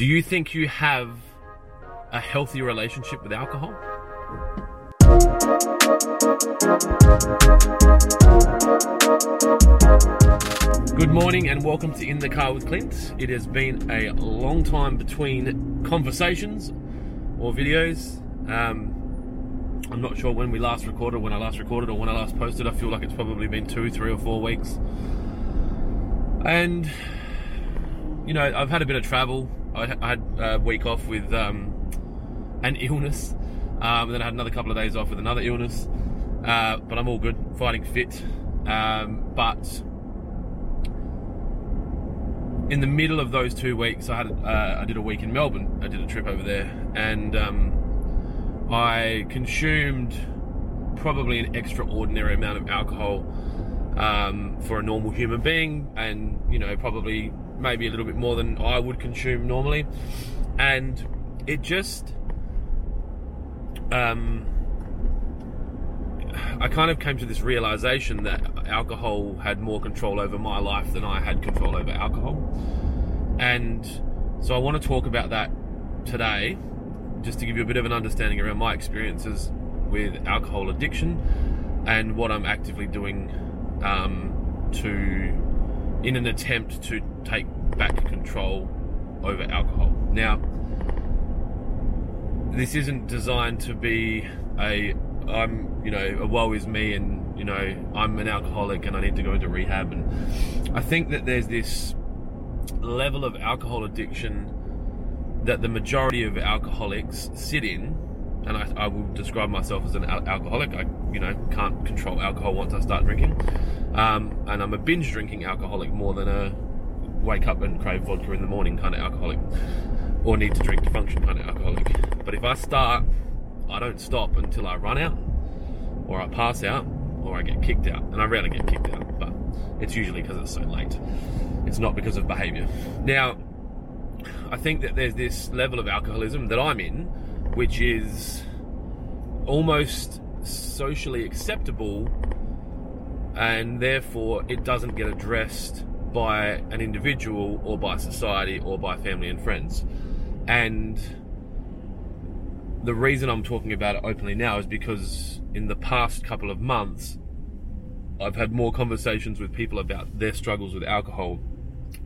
Do you think you have a healthy relationship with alcohol? Good morning and welcome to In the Car with Clint. It has been a long time between conversations or videos. Um, I'm not sure when we last recorded, when I last recorded, or when I last posted. I feel like it's probably been two, three, or four weeks. And, you know, I've had a bit of travel. I had a week off with um, an illness. Um, and then I had another couple of days off with another illness. Uh, but I'm all good, fighting fit. Um, but in the middle of those two weeks, I had uh, I did a week in Melbourne. I did a trip over there, and um, I consumed probably an extraordinary amount of alcohol um, for a normal human being, and you know probably maybe a little bit more than I would consume normally, and it just um, I kind of came to this realization that alcohol had more control over my life than I had control over alcohol. And so I want to talk about that today, just to give you a bit of an understanding around my experiences with alcohol addiction and what I'm actively doing um, to, in an attempt to take back control over alcohol. Now, this isn't designed to be a I'm, you know, a woe is me and, you know, I'm an alcoholic and I need to go into rehab. And I think that there's this level of alcohol addiction that the majority of alcoholics sit in. And I, I will describe myself as an al- alcoholic. I, you know, can't control alcohol once I start drinking. Um, and I'm a binge drinking alcoholic more than a wake up and crave vodka in the morning kind of alcoholic. Or need to drink to function kind of alcoholic. But if I start I don't stop until I run out, or I pass out, or I get kicked out. And I rarely get kicked out, but it's usually because it's so late. It's not because of behaviour. Now, I think that there's this level of alcoholism that I'm in, which is almost socially acceptable, and therefore it doesn't get addressed by an individual or by society or by family and friends. And the reason I'm talking about it openly now is because in the past couple of months, I've had more conversations with people about their struggles with alcohol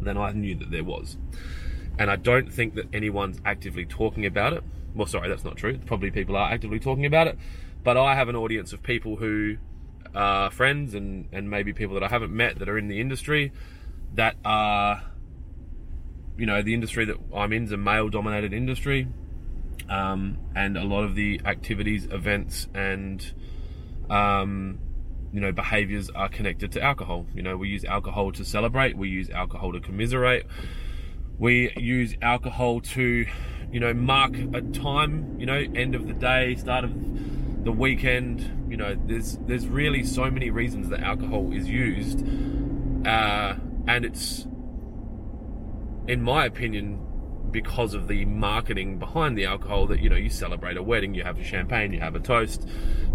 than I knew that there was. And I don't think that anyone's actively talking about it. Well, sorry, that's not true. Probably people are actively talking about it. But I have an audience of people who are friends and, and maybe people that I haven't met that are in the industry that are, you know, the industry that I'm in is a male dominated industry um, and a lot of the activities, events, and um, you know behaviors are connected to alcohol. You know, we use alcohol to celebrate, we use alcohol to commiserate, we use alcohol to you know mark a time. You know, end of the day, start of the weekend. You know, there's there's really so many reasons that alcohol is used, uh, and it's in my opinion because of the marketing behind the alcohol that you know you celebrate a wedding you have a champagne you have a toast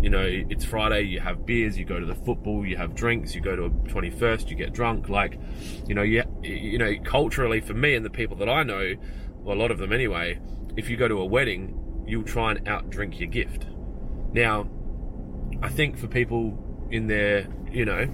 you know it's friday you have beers you go to the football you have drinks you go to a 21st you get drunk like you know you, you know culturally for me and the people that i know well, a lot of them anyway if you go to a wedding you'll try and outdrink your gift. Now i think for people in their you know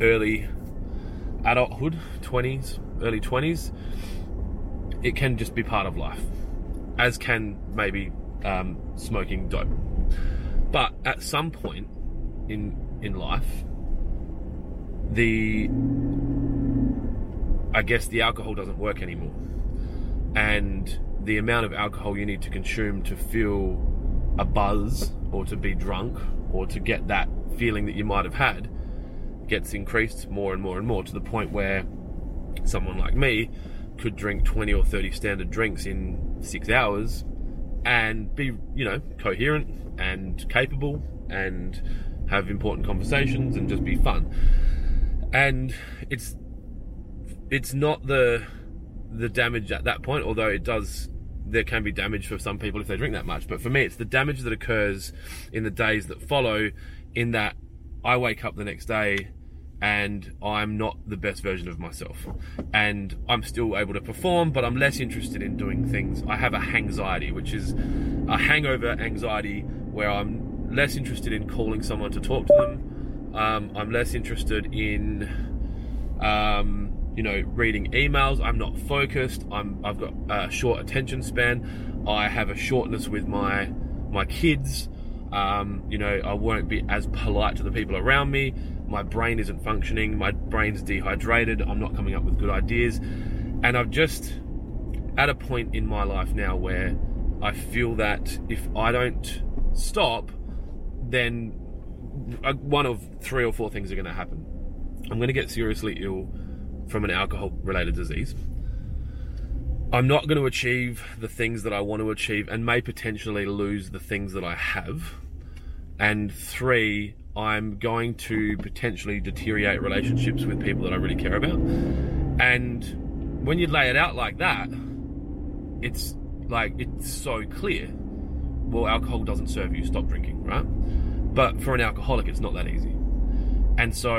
early adulthood 20s early 20s it can just be part of life, as can maybe um, smoking dope. But at some point in in life, the I guess the alcohol doesn't work anymore, and the amount of alcohol you need to consume to feel a buzz or to be drunk or to get that feeling that you might have had gets increased more and more and more to the point where someone like me could drink 20 or 30 standard drinks in six hours and be, you know, coherent and capable and have important conversations and just be fun. And it's it's not the the damage at that point, although it does there can be damage for some people if they drink that much. But for me, it's the damage that occurs in the days that follow, in that I wake up the next day and I'm not the best version of myself. And I'm still able to perform, but I'm less interested in doing things. I have a hangxiety, which is a hangover anxiety where I'm less interested in calling someone to talk to them. Um, I'm less interested in, um, you know, reading emails. I'm not focused. I'm, I've got a short attention span. I have a shortness with my my kids. Um, you know, I won't be as polite to the people around me my brain isn't functioning, my brain's dehydrated, I'm not coming up with good ideas. And I've just at a point in my life now where I feel that if I don't stop, then uh, one of three or four things are going to happen. I'm going to get seriously ill from an alcohol related disease. I'm not going to achieve the things that I want to achieve and may potentially lose the things that I have. And three, I'm going to potentially deteriorate relationships with people that I really care about. And when you lay it out like that, it's like it's so clear. Well, alcohol doesn't serve you, stop drinking, right? But for an alcoholic, it's not that easy. And so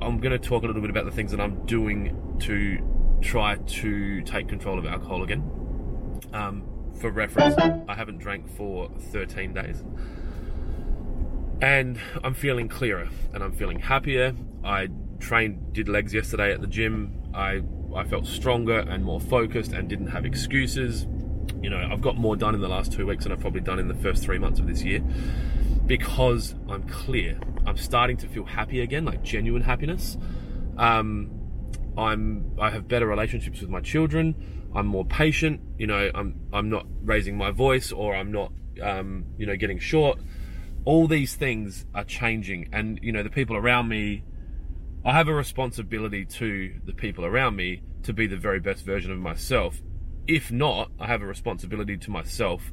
I'm going to talk a little bit about the things that I'm doing to try to take control of alcohol again. Um, for reference, I haven't drank for 13 days and I'm feeling clearer and I'm feeling happier. I trained, did legs yesterday at the gym. I I felt stronger and more focused and didn't have excuses. You know, I've got more done in the last two weeks than I've probably done in the first three months of this year because I'm clear. I'm starting to feel happy again, like genuine happiness. Um, I'm I have better relationships with my children. I'm more patient. You know, I'm I'm not raising my voice or I'm not um, you know getting short all these things are changing. And you know the people around me i have a responsibility to the people around me to be the very best version of myself. If not i have a responsibility to myself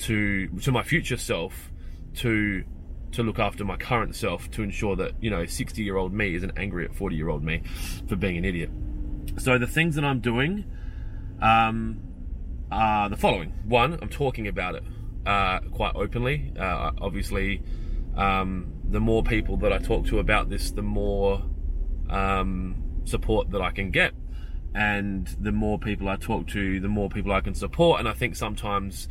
to to my future self to to look after my current self to ensure that you know 60 year old me isn't angry at 40 year old me for being an idiot. So the things that i'm doing um, are the following. One i'm talking about it uh, quite openly. Uh, obviously, um, the more people that I talk to about this, the more um, support that I can get. And the more people I talk to, the more people I can support. And I think sometimes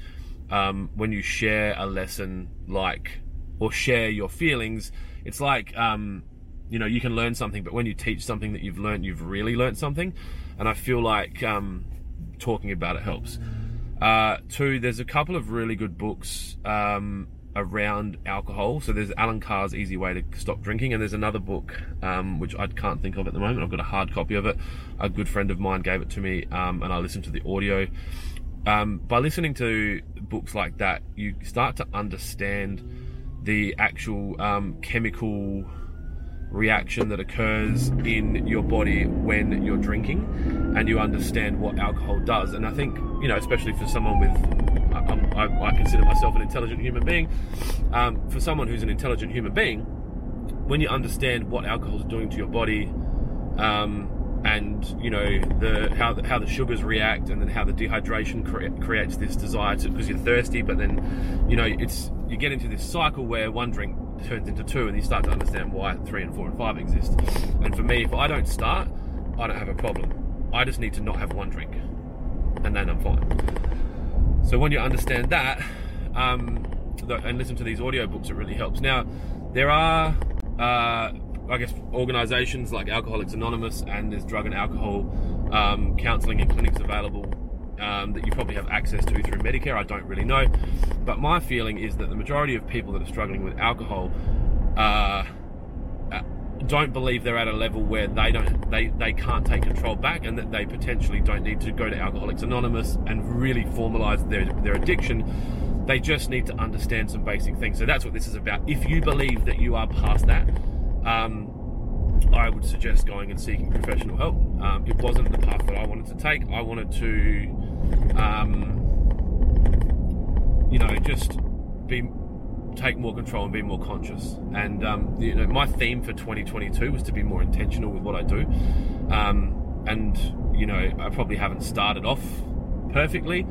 um, when you share a lesson like, or share your feelings, it's like, um, you know, you can learn something, but when you teach something that you've learned, you've really learned something. And I feel like um, talking about it helps. Uh, two, there's a couple of really good books um, around alcohol. So there's Allen Carr's Easy Way to Stop Drinking, and there's another book um, which I can't think of at the moment. I've got a hard copy of it. A good friend of mine gave it to me, um, and I listened to the audio. Um, by listening to books like that, you start to understand the actual um, chemical reaction that occurs in your body when you're drinking and you understand what alcohol does. And I think, you know, especially for someone with, I, I, I consider myself an intelligent human being, um, for someone who's an intelligent human being, when you understand what alcohol is doing to your body, um, and you know the how the, how the sugars react, and then how the dehydration cre- creates this desire to because you're thirsty, but then you know it's you get into this cycle where one drink turns into two, and you start to understand why three and four and five exist. And for me, if I don't start, I don't have a problem. I just need to not have one drink, and then I'm fine. So when you understand that, um, and listen to these audiobooks, it really helps. Now, there are, uh, I guess, organisations like Alcoholics Anonymous, and there's drug and alcohol um, counselling and clinics available um, that you probably have access to through Medicare. I don't really know, but my feeling is that the majority of people that are struggling with alcohol uh, uh, don't believe they're at a level where they don't they, they can't take control back, and that they potentially don't need to go to Alcoholics Anonymous and really formalize their their addiction. They just need to understand some basic things. So that's what this is about. If you believe that you are past that. Um, I would suggest going and seeking professional help. Um, it wasn't the path that I wanted to take. I wanted to, um, you know, just be take more control and be more conscious. And um, you know, my theme for 2022 was to be more intentional with what I do. Um, and you know, I probably haven't started off perfectly,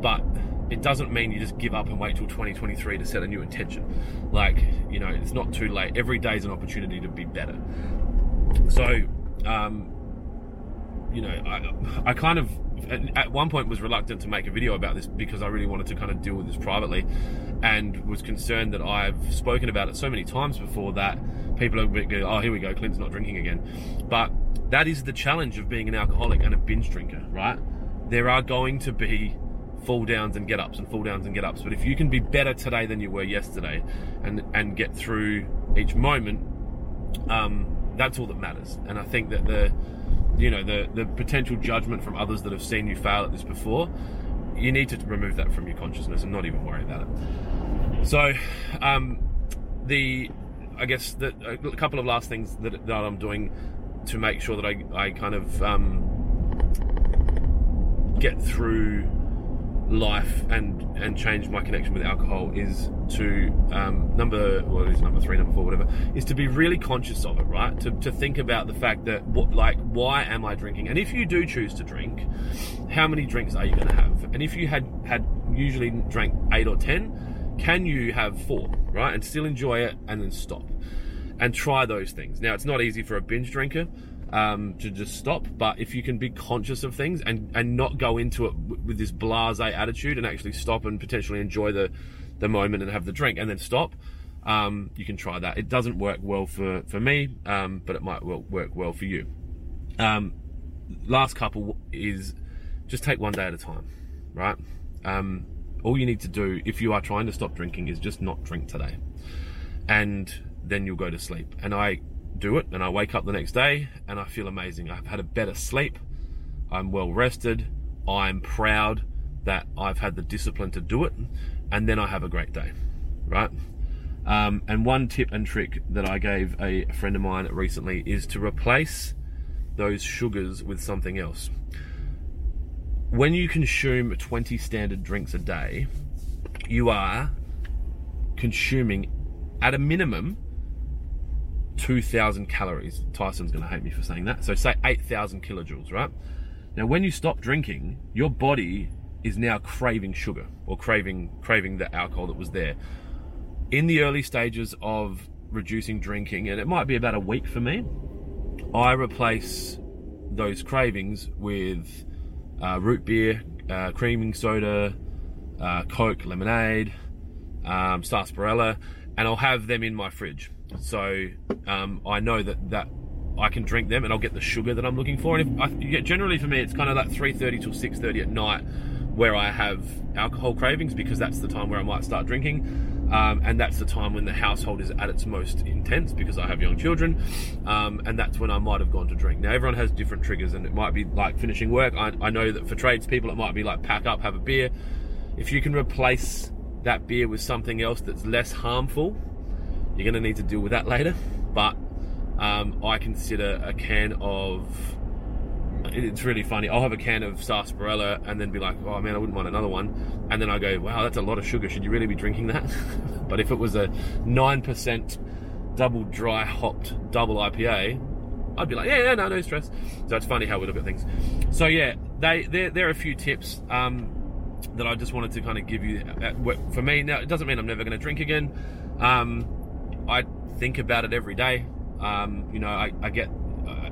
but it doesn't mean you just give up and wait till 2023 to set a new intention. Like, you know, it's not too late. Every day is an opportunity to be better. So, um, you know, I, I kind of at one point was reluctant to make a video about this because I really wanted to kind of deal with this privately and was concerned that I've spoken about it so many times before that people are going, oh, here we go, Clint's not drinking again. But that is the challenge of being an alcoholic and a binge drinker, right? There are going to be fall downs and get ups and fall downs and get ups. But if you can be better today than you were yesterday and, and get through each moment, um, that's all that matters. And I think that the, you know, the, the potential judgment from others that have seen you fail at this before, you need to remove that from your consciousness and not even worry about it. So, um, the, I guess that a couple of last things that, that I'm doing to make sure that I, I kind of um, get through life and and change my connection with alcohol is to um, number what is number three number four whatever is to be really conscious of it right? To, to think about the fact that what like why am i drinking? And if you do choose to drink how many drinks are you going to have? And if you had had usually drank eight or ten can you have four right? And still enjoy it and then stop and try those things. Now it's not easy for a binge drinker um, to just stop. But if you can be conscious of things and, and not go into it with this blase attitude and actually stop and potentially enjoy the, the moment and have the drink and then stop, um, you can try that. It doesn't work well for, for me, um, but it might work well for you. Um, last couple is just take one day at a time, right? Um, all you need to do if you are trying to stop drinking is just not drink today. And then you'll go to sleep. And I do it and I wake up the next day and I feel amazing. I've had a better sleep. I'm well rested. I'm proud that I've had the discipline to do it. And then I have a great day, right? Um, and one tip and trick that I gave a friend of mine recently is to replace those sugars with something else. When you consume 20 standard drinks a day, you are consuming at a minimum 2,000 calories. Tyson's going to hate me for saying that. So say 8,000 kilojoules, right? Now, when you stop drinking, your body is now craving sugar or craving craving the alcohol that was there. In the early stages of reducing drinking, and it might be about a week for me, I replace those cravings with uh, root beer, uh, creaming soda, uh, Coke, lemonade, um, sarsaparilla, and I'll have them in my fridge. So um, I know that that I can drink them and I'll get the sugar that I'm looking for. And if I, generally for me, it's kind of like 3:30 till 6:30 at night where I have alcohol cravings because that's the time where I might start drinking. Um, and that's the time when the household is at its most intense because I have young children, um, and that's when I might have gone to drink. Now everyone has different triggers, and it might be like finishing work. I, I know that for tradespeople, it might be like pack up, have a beer. If you can replace that beer with something else that's less harmful, you're going to need to deal with that later. But um, I consider a can of. It's really funny. I'll have a can of sarsaparilla and then be like, oh man, I wouldn't want another one. And then I go, wow, that's a lot of sugar. Should you really be drinking that? but if it was a 9% double dry hopped double IPA, I'd be like, yeah, yeah, no, no stress. So it's funny how we look at things. So yeah, they there there are a few tips um, that I just wanted to kind of give you. For me, now it doesn't mean I'm never going to drink again. Um, I think about it every day. Um, you know, I, I get,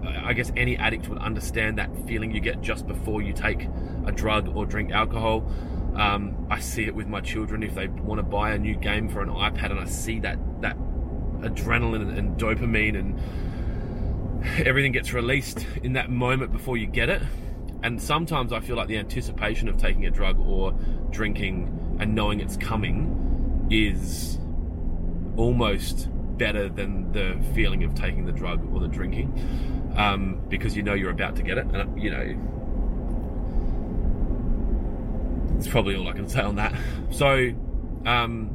I guess any addict would understand that feeling you get just before you take a drug or drink alcohol. Um, I see it with my children if they want to buy a new game for an iPad, and I see that that adrenaline and dopamine and everything gets released in that moment before you get it. And sometimes I feel like the anticipation of taking a drug or drinking and knowing it's coming is almost better than the feeling of taking the drug or the drinking um, because you know you're about to get it. And, you know, it's probably all I can say on that. So, um,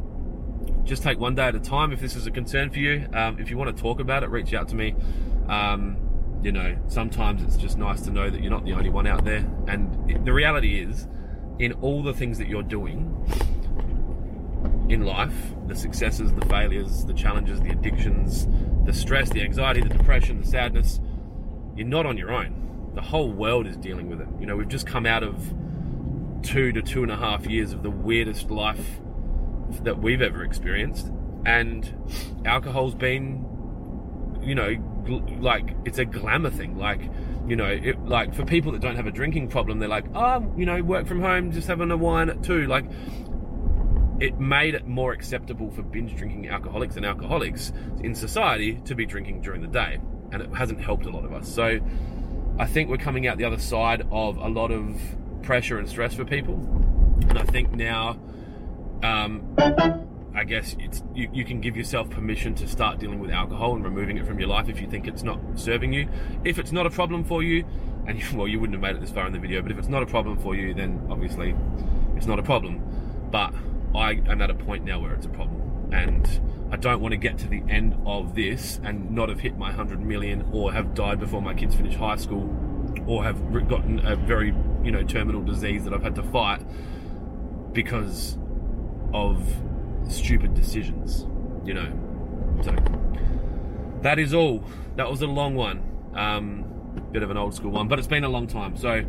just take one day at a time if this is a concern for you. Um, if you want to talk about it, reach out to me. Um, you know, sometimes it's just nice to know that you're not the only one out there. And the reality is, in all the things that you're doing, in life the successes, the failures, the challenges, the addictions, the stress, the anxiety, the depression, the sadness you're not on your own. The whole world is dealing with it. You know, we've just come out of two to two and a half years of the weirdest life that we've ever experienced, and alcohol's been, you know, gl- like it's a glamour thing. Like, you know, it, like for people that don't have a drinking problem, they're like, oh, you know, work from home, just having a wine at two. Like, it made it more acceptable for binge drinking alcoholics and alcoholics in society to be drinking during the day, and it hasn't helped a lot of us. So, I think we're coming out the other side of a lot of pressure and stress for people, and I think now. Um, I guess you, you can give yourself permission to start dealing with alcohol and removing it from your life if you think it's not serving you. If it's not a problem for you, and you, well, you wouldn't have made it this far in the video, but if it's not a problem for you, then obviously it's not a problem. But I am at a point now where it's a problem, and I don't want to get to the end of this and not have hit my 100 million or have died before my kids finish high school or have gotten a very, you know, terminal disease that I've had to fight because of stupid decisions, you know. So that is all. That was a long one, um, bit of an old school one, but it's been a long time. So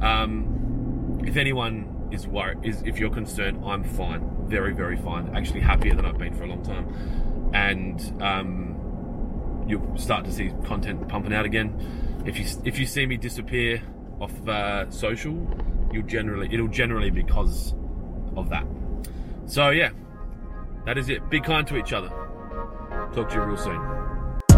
um, if anyone is worried, is if you're concerned, I'm fine, very very fine. Actually happier than I've been for a long time, and um, you'll start to see content pumping out again. If you if you see me disappear off uh, social, you'll generally it'll generally because of that. So yeah, that is it. Be kind to each other. Talk to you real soon.